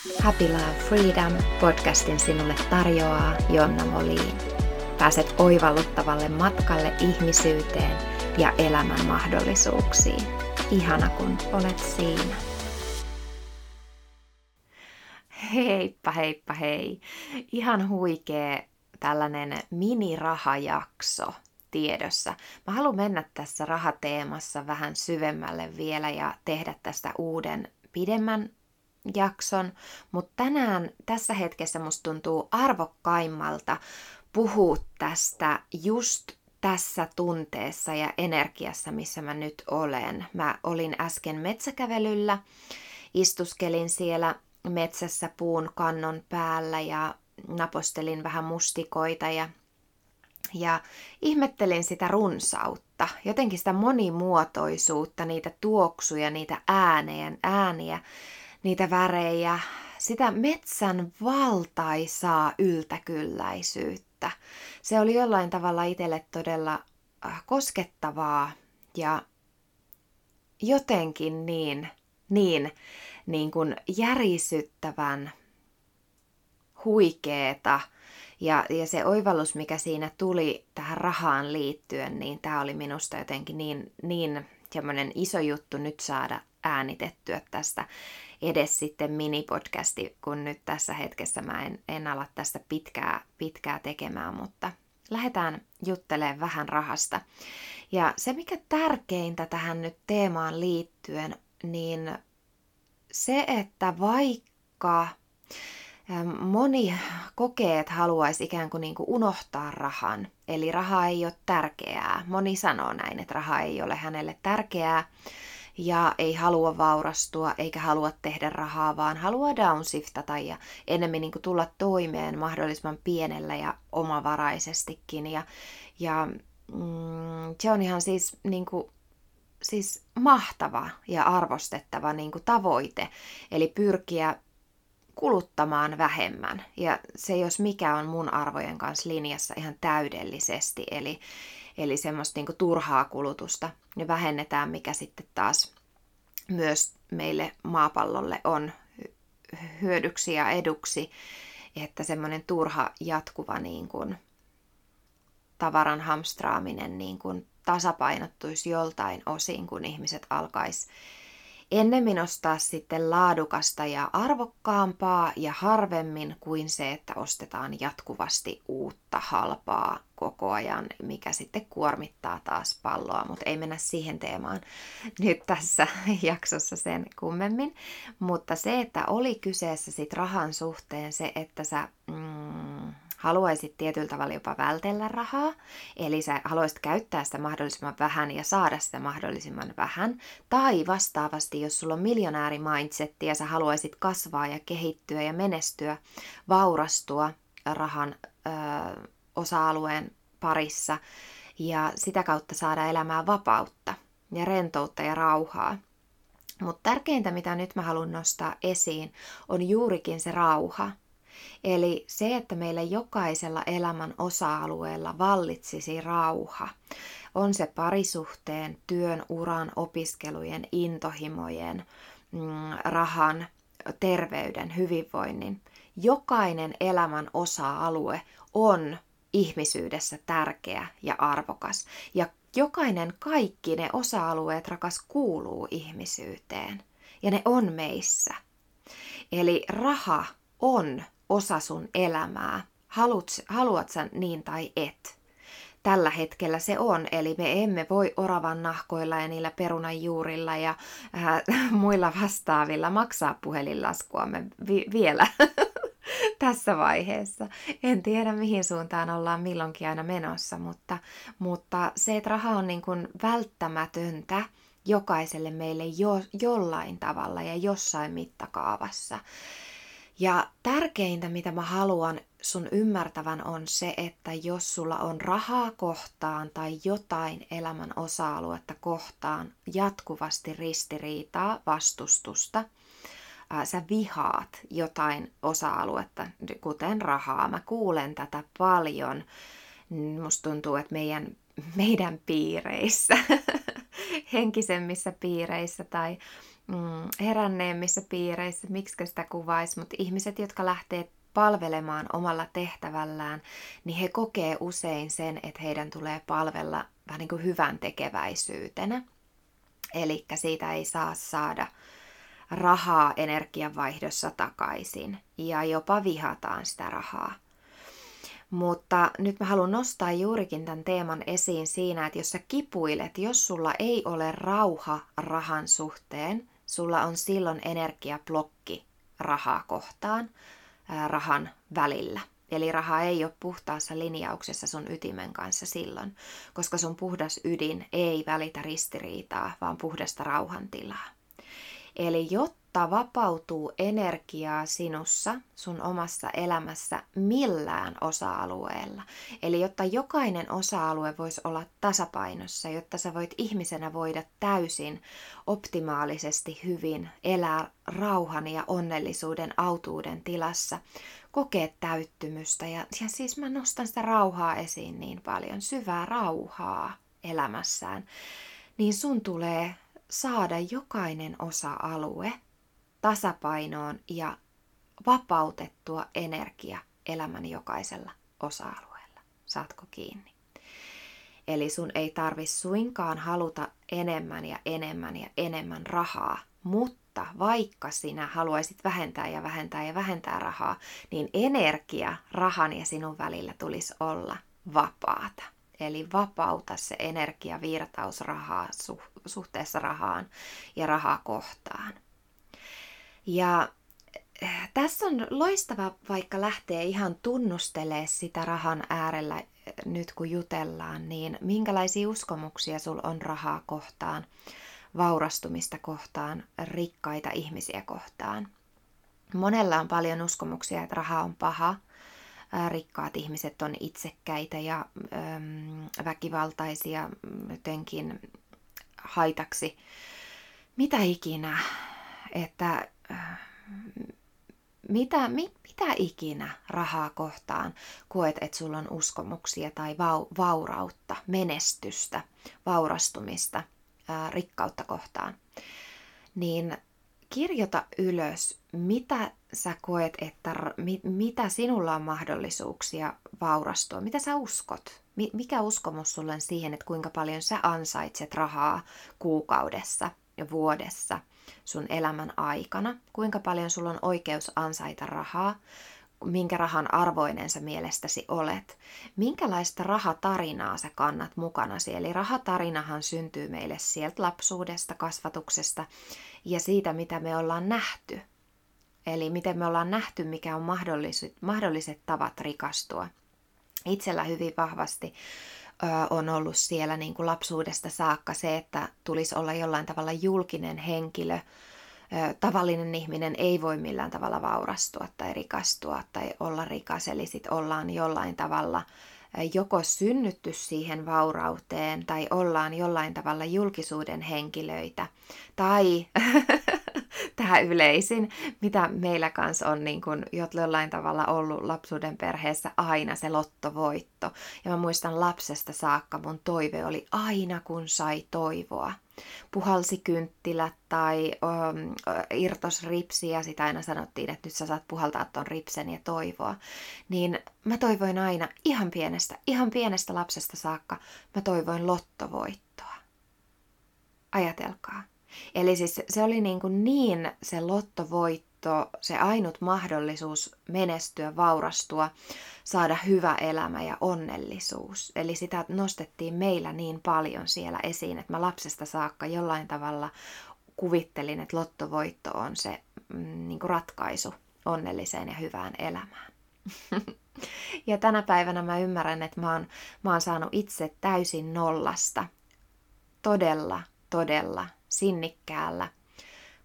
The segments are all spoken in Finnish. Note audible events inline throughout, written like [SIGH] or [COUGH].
Happy Love Freedom podcastin sinulle tarjoaa Jonna Molin. Pääset oivalluttavalle matkalle ihmisyyteen ja elämän mahdollisuuksiin. Ihana kun olet siinä. Heippa, heippa, hei. Ihan huikee tällainen minirahajakso tiedossa. Mä haluan mennä tässä rahateemassa vähän syvemmälle vielä ja tehdä tästä uuden pidemmän jakson, mutta tänään tässä hetkessä musta tuntuu arvokkaimmalta puhua tästä just tässä tunteessa ja energiassa, missä mä nyt olen. Mä olin äsken metsäkävelyllä, istuskelin siellä metsässä puun kannon päällä ja napostelin vähän mustikoita ja, ja ihmettelin sitä runsautta, jotenkin sitä monimuotoisuutta, niitä tuoksuja, niitä ääneen, ääniä, niitä värejä, sitä metsän valtaisaa yltäkylläisyyttä. Se oli jollain tavalla itselle todella äh, koskettavaa ja jotenkin niin, niin, niin kuin järisyttävän huikeeta. Ja, ja se oivallus, mikä siinä tuli tähän rahaan liittyen, niin tämä oli minusta jotenkin niin, niin iso juttu nyt saada äänitettyä tästä edes sitten minipodcasti, kun nyt tässä hetkessä mä en, en ala tästä pitkää, pitkää tekemään, mutta lähdetään juttelemaan vähän rahasta. Ja se, mikä tärkeintä tähän nyt teemaan liittyen, niin se, että vaikka moni kokee, että haluaisi ikään kuin, niin kuin unohtaa rahan, eli raha ei ole tärkeää. Moni sanoo näin, että raha ei ole hänelle tärkeää, ja ei halua vaurastua eikä halua tehdä rahaa, vaan haluaa downshiftata ja enemmän niin tulla toimeen mahdollisimman pienellä ja omavaraisestikin. Ja, ja mm, se on ihan siis, niin kuin, siis mahtava ja arvostettava niin kuin tavoite, eli pyrkiä kuluttamaan vähemmän. Ja se, jos mikä on mun arvojen kanssa linjassa ihan täydellisesti, eli, eli semmoista niin turhaa kulutusta ja vähennetään, mikä sitten taas myös meille maapallolle on hyödyksi ja eduksi, että semmoinen turha jatkuva niin kuin, tavaran hamstraaminen niin kuin, tasapainottuisi joltain osin, kun ihmiset alkaisi ennemmin ostaa sitten laadukasta ja arvokkaampaa ja harvemmin kuin se, että ostetaan jatkuvasti uutta halpaa koko ajan, mikä sitten kuormittaa taas palloa, mutta ei mennä siihen teemaan nyt tässä [LAUGHS] jaksossa sen kummemmin. Mutta se, että oli kyseessä sitten rahan suhteen se, että sä mm, haluaisit tietyllä tavalla jopa vältellä rahaa, eli sä haluaisit käyttää sitä mahdollisimman vähän ja saada sitä mahdollisimman vähän, tai vastaavasti, jos sulla on miljonääri mindsetti ja sä haluaisit kasvaa ja kehittyä ja menestyä, vaurastua rahan ö, osa-alueen parissa ja sitä kautta saada elämään vapautta ja rentoutta ja rauhaa. Mutta tärkeintä, mitä nyt mä haluan nostaa esiin, on juurikin se rauha. Eli se, että meillä jokaisella elämän osa-alueella vallitsisi rauha. On se parisuhteen, työn, uran, opiskelujen, intohimojen, mm, rahan, terveyden, hyvinvoinnin. Jokainen elämän osa-alue on ihmisyydessä tärkeä ja arvokas. Ja jokainen, kaikki ne osa-alueet rakas kuuluu ihmisyyteen. Ja ne on meissä. Eli raha on osa sun elämää. Haluat, haluat sä niin tai et. Tällä hetkellä se on, eli me emme voi oravan nahkoilla ja niillä perunanjuurilla ja äh, [LAUGHS] muilla vastaavilla maksaa puhelinlaskuamme vi- vielä [LAUGHS] tässä vaiheessa. En tiedä, mihin suuntaan ollaan milloinkin aina menossa, mutta, mutta se, että raha on niin kuin välttämätöntä jokaiselle meille jo, jollain tavalla ja jossain mittakaavassa. Ja tärkeintä, mitä mä haluan sun ymmärtävän, on se, että jos sulla on rahaa kohtaan tai jotain elämän osa-aluetta kohtaan jatkuvasti ristiriitaa, vastustusta, sä vihaat jotain osa-aluetta, kuten rahaa. Mä kuulen tätä paljon. Musta tuntuu, että meidän, meidän piireissä [LAUGHS] henkisemmissä piireissä tai mm, heränneemmissä piireissä, miksi sitä kuvaisi, mutta ihmiset, jotka lähtee palvelemaan omalla tehtävällään, niin he kokee usein sen, että heidän tulee palvella vähän niin kuin hyvän tekeväisyytenä. Eli siitä ei saa saada rahaa energianvaihdossa takaisin ja jopa vihataan sitä rahaa. Mutta nyt mä haluan nostaa juurikin tämän teeman esiin siinä, että jos sä kipuilet, jos sulla ei ole rauha rahan suhteen, sulla on silloin energiablokki rahaa kohtaan, ää, rahan välillä. Eli raha ei ole puhtaassa linjauksessa sun ytimen kanssa silloin, koska sun puhdas ydin ei välitä ristiriitaa, vaan puhdasta rauhantilaa. Eli jotta vapautuu energiaa sinussa, sun omassa elämässä millään osa-alueella, eli jotta jokainen osa-alue voisi olla tasapainossa, jotta sä voit ihmisenä voida täysin optimaalisesti hyvin elää rauhan ja onnellisuuden autuuden tilassa, kokea täyttymystä. Ja, ja siis mä nostan sitä rauhaa esiin niin paljon, syvää rauhaa elämässään. Niin sun tulee saada jokainen osa-alue tasapainoon ja vapautettua energia elämän jokaisella osa-alueella. Saatko kiinni? Eli sun ei tarvi suinkaan haluta enemmän ja enemmän ja enemmän rahaa, mutta vaikka sinä haluaisit vähentää ja vähentää ja vähentää rahaa, niin energia rahan ja sinun välillä tulisi olla vapaata. Eli vapauta se energiavirtaus rahaa suhteessa rahaan ja rahaa kohtaan. Ja eh, tässä on loistava vaikka lähtee ihan tunnustelee sitä rahan äärellä eh, nyt kun jutellaan, niin minkälaisia uskomuksia sul on rahaa kohtaan, vaurastumista kohtaan, rikkaita ihmisiä kohtaan. Monella on paljon uskomuksia, että raha on paha – rikkaat ihmiset on itsekkäitä ja väkivaltaisia jotenkin haitaksi. Mitä ikinä, että mitä, mi, mitä ikinä rahaa kohtaan koet, että sulla on uskomuksia tai vau, vaurautta, menestystä, vaurastumista, ää, rikkautta kohtaan, niin kirjoita ylös, mitä sä koet, että mi, mitä sinulla on mahdollisuuksia vaurastua, mitä sä uskot, mi, mikä uskomus sulla on siihen, että kuinka paljon sä ansaitset rahaa kuukaudessa ja vuodessa sun elämän aikana, kuinka paljon sulla on oikeus ansaita rahaa, minkä rahan arvoinen sä mielestäsi olet, minkälaista rahatarinaa sä kannat mukanasi. Eli rahatarinahan syntyy meille sieltä lapsuudesta, kasvatuksesta ja siitä, mitä me ollaan nähty. Eli miten me ollaan nähty, mikä on mahdolliset, mahdolliset tavat rikastua. Itsellä hyvin vahvasti on ollut siellä niin kuin lapsuudesta saakka se, että tulisi olla jollain tavalla julkinen henkilö, tavallinen ihminen ei voi millään tavalla vaurastua tai rikastua tai olla rikas, eli sitten ollaan jollain tavalla joko synnytty siihen vaurauteen tai ollaan jollain tavalla julkisuuden henkilöitä tai [LAUGHS] tämä yleisin, mitä meillä kanssa on niin kun jollain tavalla ollut lapsuuden perheessä aina se lottovoitto. Ja mä muistan lapsesta saakka mun toive oli aina kun sai toivoa puhalsi kynttilät tai um, irtos ripsi ja sitä aina sanottiin, että nyt sä saat puhaltaa ton ripsen ja toivoa. Niin mä toivoin aina ihan pienestä, ihan pienestä lapsesta saakka, mä toivoin lottovoittoa. Ajatelkaa. Eli siis se oli niin, kuin niin se lottovoitto, se ainut mahdollisuus menestyä, vaurastua, saada hyvä elämä ja onnellisuus. Eli sitä nostettiin meillä niin paljon siellä esiin, että mä lapsesta saakka jollain tavalla kuvittelin, että lottovoitto on se mm, niin kuin ratkaisu onnelliseen ja hyvään elämään. [LAUGHS] ja tänä päivänä mä ymmärrän, että mä oon, mä oon saanut itse täysin nollasta todella, todella sinnikkäällä,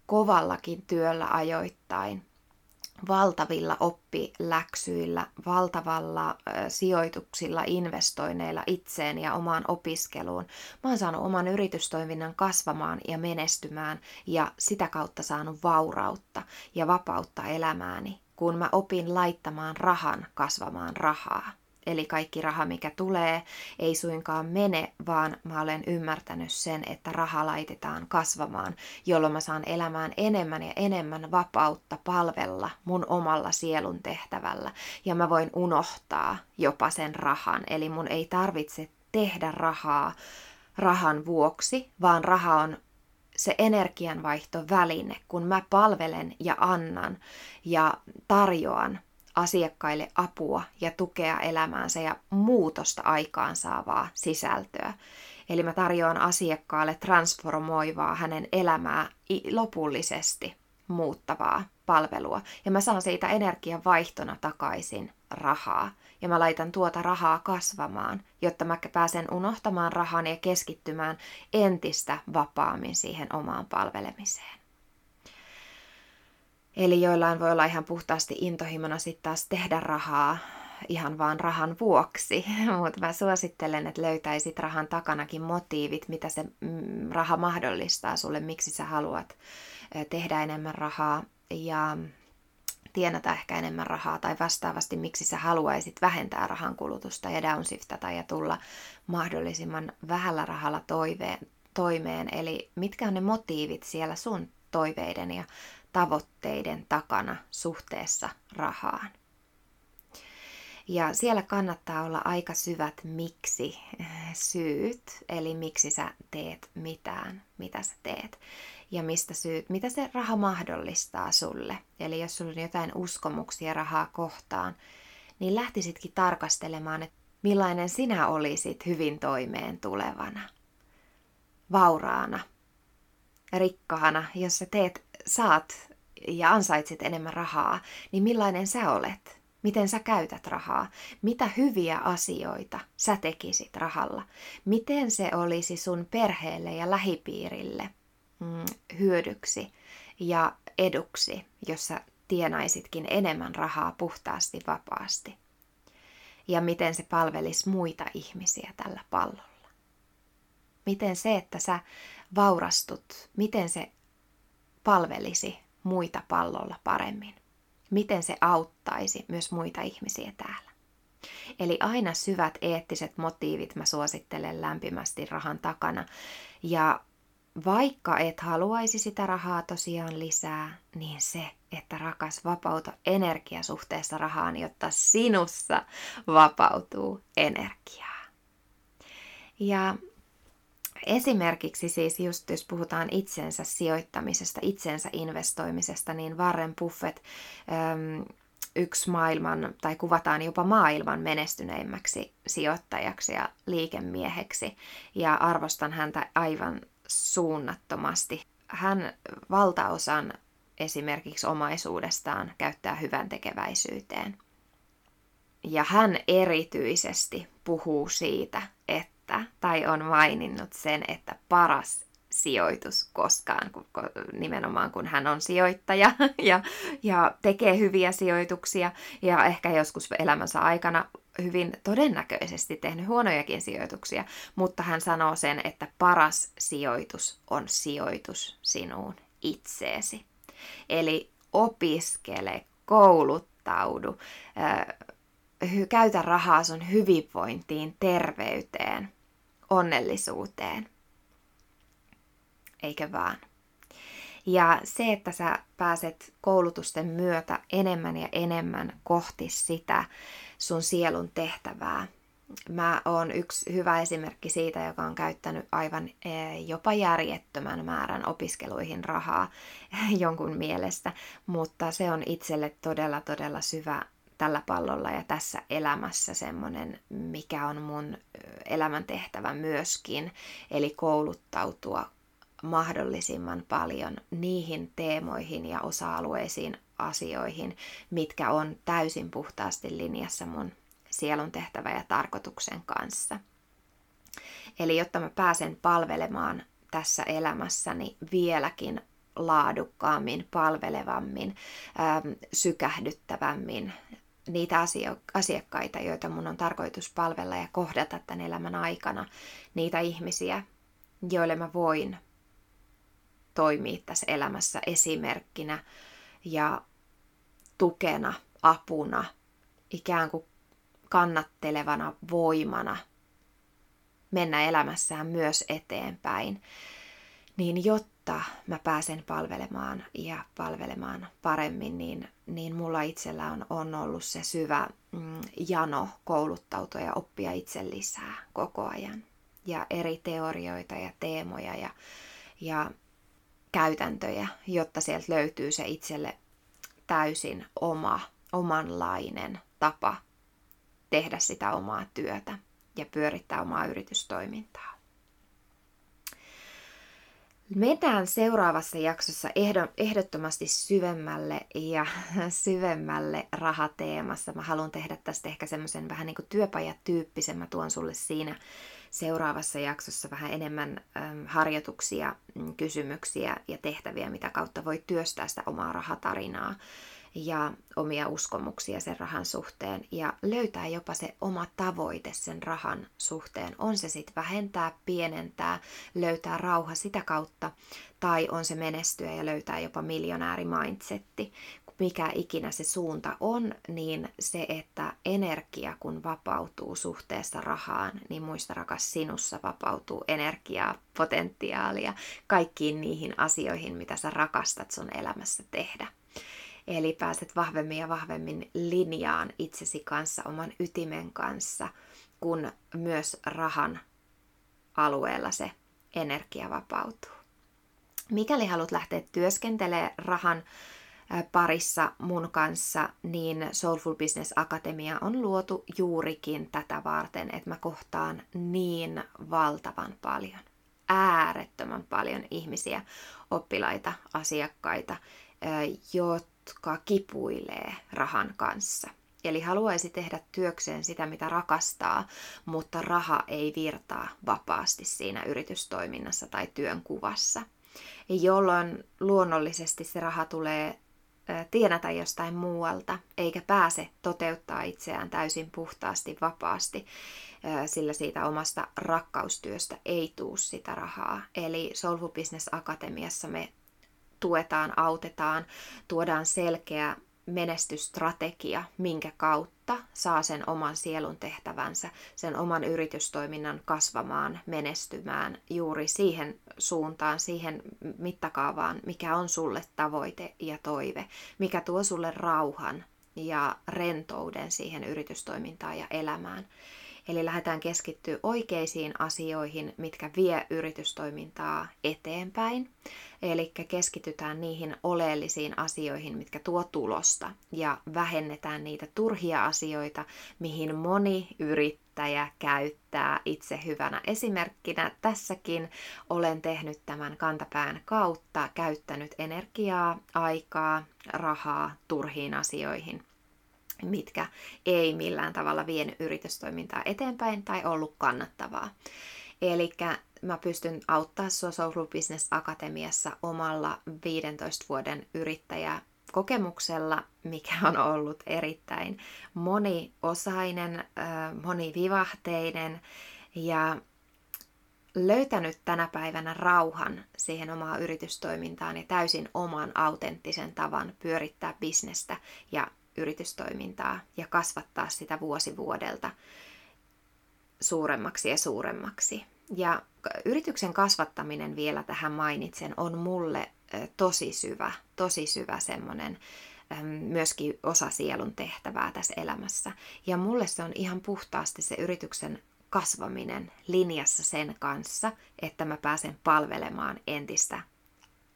kovallakin työllä ajoittain, valtavilla oppiläksyillä, valtavalla sijoituksilla, investoinneilla itseen ja omaan opiskeluun. Mä oon saanut oman yritystoiminnan kasvamaan ja menestymään ja sitä kautta saanut vaurautta ja vapautta elämääni, kun mä opin laittamaan rahan kasvamaan rahaa. Eli kaikki raha, mikä tulee, ei suinkaan mene, vaan mä olen ymmärtänyt sen, että raha laitetaan kasvamaan, jolloin mä saan elämään enemmän ja enemmän vapautta palvella mun omalla sielun tehtävällä. Ja mä voin unohtaa jopa sen rahan, eli mun ei tarvitse tehdä rahaa rahan vuoksi, vaan raha on se energianvaihtoväline, kun mä palvelen ja annan ja tarjoan asiakkaille apua ja tukea elämäänsä ja muutosta aikaansaavaa sisältöä. Eli mä tarjoan asiakkaalle transformoivaa hänen elämää lopullisesti muuttavaa palvelua. Ja mä saan siitä energian vaihtona takaisin rahaa. Ja mä laitan tuota rahaa kasvamaan, jotta mä pääsen unohtamaan rahan ja keskittymään entistä vapaammin siihen omaan palvelemiseen. Eli joillain voi olla ihan puhtaasti intohimona sitten taas tehdä rahaa ihan vaan rahan vuoksi, [LAUGHS] mutta mä suosittelen, että löytäisit rahan takanakin motiivit, mitä se mm, raha mahdollistaa sulle, miksi sä haluat tehdä enemmän rahaa ja tienata ehkä enemmän rahaa tai vastaavasti, miksi sä haluaisit vähentää rahan kulutusta ja downshiftata ja tulla mahdollisimman vähällä rahalla toiveen, toimeen. Eli mitkä on ne motiivit siellä sun toiveiden ja tavoitteiden takana suhteessa rahaan. Ja siellä kannattaa olla aika syvät miksi syyt, eli miksi sä teet mitään, mitä sä teet. Ja mistä syyt, mitä se raha mahdollistaa sulle. Eli jos sulla on jotain uskomuksia rahaa kohtaan, niin lähtisitkin tarkastelemaan, että millainen sinä olisit hyvin toimeen tulevana, vauraana, rikkaana, jos sä teet, saat ja ansaitsit enemmän rahaa, niin millainen sä olet? Miten sä käytät rahaa? Mitä hyviä asioita sä tekisit rahalla? Miten se olisi sun perheelle ja lähipiirille mm, hyödyksi ja eduksi, jos sä tienaisitkin enemmän rahaa puhtaasti vapaasti? Ja miten se palvelisi muita ihmisiä tällä pallolla? Miten se, että sä vaurastut, miten se palvelisi muita pallolla paremmin? Miten se auttaisi myös muita ihmisiä täällä? Eli aina syvät eettiset motiivit mä suosittelen lämpimästi rahan takana. Ja vaikka et haluaisi sitä rahaa tosiaan lisää, niin se, että rakas vapauta energia suhteessa rahaan, jotta sinussa vapautuu energiaa. Ja Esimerkiksi siis just jos puhutaan itsensä sijoittamisesta, itsensä investoimisesta, niin Warren Buffett äm, yksi maailman, tai kuvataan jopa maailman menestyneimmäksi sijoittajaksi ja liikemieheksi, ja arvostan häntä aivan suunnattomasti. Hän valtaosan esimerkiksi omaisuudestaan käyttää hyvän tekeväisyyteen. Ja hän erityisesti puhuu siitä, että tai on maininnut sen, että paras sijoitus koskaan, kun, nimenomaan kun hän on sijoittaja [LAUGHS] ja, ja tekee hyviä sijoituksia ja ehkä joskus elämänsä aikana hyvin todennäköisesti tehnyt huonojakin sijoituksia, mutta hän sanoo sen, että paras sijoitus on sijoitus sinuun itseesi. Eli opiskele, kouluttaudu, käytä rahaa sun hyvinvointiin, terveyteen, onnellisuuteen. Eikö vaan? Ja se, että sä pääset koulutusten myötä enemmän ja enemmän kohti sitä sun sielun tehtävää. Mä oon yksi hyvä esimerkki siitä, joka on käyttänyt aivan e, jopa järjettömän määrän opiskeluihin rahaa [LAUGHS] jonkun mielestä, mutta se on itselle todella todella syvä tällä pallolla ja tässä elämässä semmoinen, mikä on mun elämäntehtävä myöskin, eli kouluttautua mahdollisimman paljon niihin teemoihin ja osa-alueisiin asioihin, mitkä on täysin puhtaasti linjassa mun sielun tehtävä ja tarkoituksen kanssa. Eli jotta mä pääsen palvelemaan tässä elämässäni vieläkin laadukkaammin, palvelevammin, sykähdyttävämmin, niitä asiakkaita, joita mun on tarkoitus palvella ja kohdata tämän elämän aikana, niitä ihmisiä, joille mä voin toimia tässä elämässä esimerkkinä ja tukena, apuna, ikään kuin kannattelevana voimana mennä elämässään myös eteenpäin, niin jotta mä pääsen palvelemaan ja palvelemaan paremmin, niin, niin mulla itsellä on, on ollut se syvä mm, jano kouluttautua ja oppia itse lisää koko ajan. Ja eri teorioita ja teemoja ja, ja käytäntöjä, jotta sieltä löytyy se itselle täysin oma, omanlainen tapa tehdä sitä omaa työtä ja pyörittää omaa yritystoimintaa. Mennään seuraavassa jaksossa ehdottomasti syvemmälle ja [LAUGHS] syvemmälle rahateemassa. Mä haluan tehdä tästä ehkä semmoisen vähän niin kuin työpajatyyppisen. Mä tuon sulle siinä seuraavassa jaksossa vähän enemmän harjoituksia, mm, kysymyksiä ja tehtäviä, mitä kautta voi työstää sitä omaa rahatarinaa ja omia uskomuksia sen rahan suhteen ja löytää jopa se oma tavoite sen rahan suhteen. On se sitten vähentää, pienentää, löytää rauha sitä kautta tai on se menestyä ja löytää jopa miljonäärimindsetti. Mikä ikinä se suunta on, niin se, että energia kun vapautuu suhteessa rahaan, niin muista rakas sinussa vapautuu energiaa, potentiaalia kaikkiin niihin asioihin, mitä sä rakastat sun elämässä tehdä. Eli pääset vahvemmin ja vahvemmin linjaan itsesi kanssa, oman ytimen kanssa, kun myös rahan alueella se energia vapautuu. Mikäli haluat lähteä työskentelemään rahan parissa mun kanssa, niin Soulful Business Akatemia on luotu juurikin tätä varten, että mä kohtaan niin valtavan paljon, äärettömän paljon ihmisiä, oppilaita, asiakkaita, jotka kipuilee rahan kanssa. Eli haluaisi tehdä työkseen sitä, mitä rakastaa, mutta raha ei virtaa vapaasti siinä yritystoiminnassa tai työn kuvassa. Jolloin luonnollisesti se raha tulee tienata jostain muualta, eikä pääse toteuttaa itseään täysin puhtaasti, vapaasti, sillä siitä omasta rakkaustyöstä ei tuu sitä rahaa. Eli Soulful Business Akatemiassa me tuetaan, autetaan, tuodaan selkeä menestysstrategia, minkä kautta saa sen oman sielun tehtävänsä, sen oman yritystoiminnan kasvamaan, menestymään juuri siihen suuntaan, siihen mittakaavaan, mikä on sulle tavoite ja toive, mikä tuo sulle rauhan ja rentouden siihen yritystoimintaan ja elämään. Eli lähdetään keskittyä oikeisiin asioihin, mitkä vie yritystoimintaa eteenpäin. Eli keskitytään niihin oleellisiin asioihin, mitkä tuo tulosta ja vähennetään niitä turhia asioita, mihin moni yrittäjä käyttää itse hyvänä esimerkkinä. Tässäkin olen tehnyt tämän kantapään kautta, käyttänyt energiaa, aikaa, rahaa turhiin asioihin mitkä ei millään tavalla vienyt yritystoimintaa eteenpäin tai ollut kannattavaa. Eli mä pystyn auttaa sua Soul Business Akatemiassa omalla 15 vuoden yrittäjä kokemuksella, mikä on ollut erittäin moniosainen, monivivahteinen ja löytänyt tänä päivänä rauhan siihen omaan yritystoimintaan ja täysin oman autenttisen tavan pyörittää bisnestä ja yritystoimintaa ja kasvattaa sitä vuosi vuodelta suuremmaksi ja suuremmaksi. Ja yrityksen kasvattaminen vielä tähän mainitsen on mulle tosi syvä, tosi syvä semmoinen myöskin osa sielun tehtävää tässä elämässä. Ja mulle se on ihan puhtaasti se yrityksen kasvaminen linjassa sen kanssa, että mä pääsen palvelemaan entistä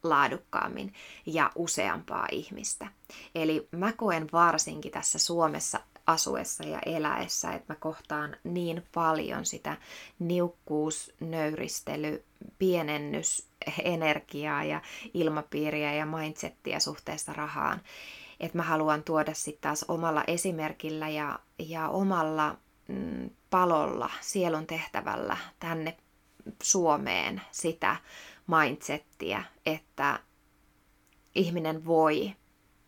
laadukkaammin ja useampaa ihmistä. Eli mä koen varsinkin tässä Suomessa asuessa ja eläessä, että mä kohtaan niin paljon sitä niukkuus, nöyristely, pienennys, energiaa ja ilmapiiriä ja mindsettiä suhteessa rahaan. Että mä haluan tuoda sitten taas omalla esimerkillä ja, ja omalla mm, palolla, sielun tehtävällä tänne Suomeen sitä mindsettiä, että ihminen voi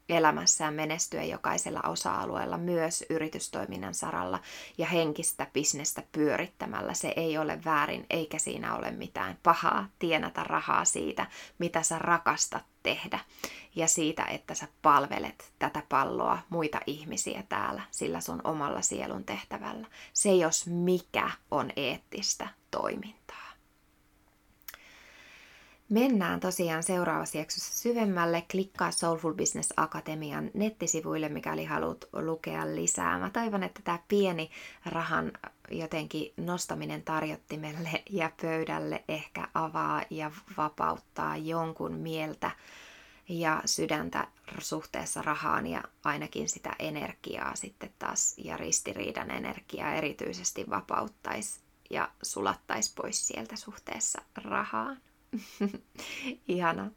elämässään menestyä jokaisella osa-alueella, myös yritystoiminnan saralla ja henkistä bisnestä pyörittämällä. Se ei ole väärin, eikä siinä ole mitään pahaa tienata rahaa siitä, mitä sä rakastat tehdä ja siitä, että sä palvelet tätä palloa muita ihmisiä täällä sillä sun omalla sielun tehtävällä. Se jos mikä on eettistä toimintaa. Mennään tosiaan seuraavassa jaksossa syvemmälle. Klikkaa Soulful Business Akatemian nettisivuille, mikäli haluat lukea lisää. Mä toivon, että tämä pieni rahan jotenkin nostaminen tarjottimelle ja pöydälle ehkä avaa ja vapauttaa jonkun mieltä ja sydäntä suhteessa rahaan ja ainakin sitä energiaa sitten taas ja ristiriidan energiaa erityisesti vapauttaisi ja sulattaisi pois sieltä suhteessa rahaan. [LAUGHS] Ihana.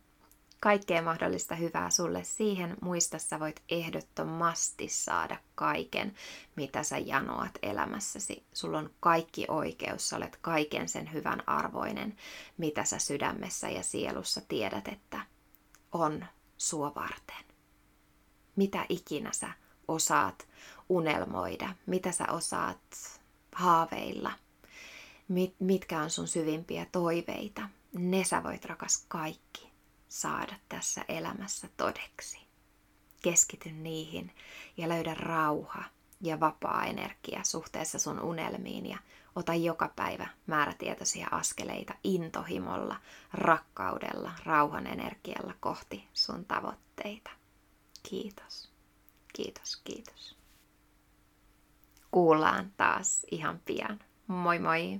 Kaikkea mahdollista hyvää sulle siihen. Muista, sä voit ehdottomasti saada kaiken, mitä sä janoat elämässäsi. Sulla on kaikki oikeus, sä olet kaiken sen hyvän arvoinen, mitä sä sydämessä ja sielussa tiedät, että on sua varten. Mitä ikinä sä osaat unelmoida, mitä sä osaat haaveilla, mit, mitkä on sun syvimpiä toiveita, ne sä voit rakas kaikki saada tässä elämässä todeksi. Keskity niihin ja löydä rauha ja vapaa energia suhteessa sun unelmiin ja ota joka päivä määrätietoisia askeleita intohimolla, rakkaudella, rauhan energialla kohti sun tavoitteita. Kiitos. Kiitos, kiitos. Kuullaan taas ihan pian. Moi moi!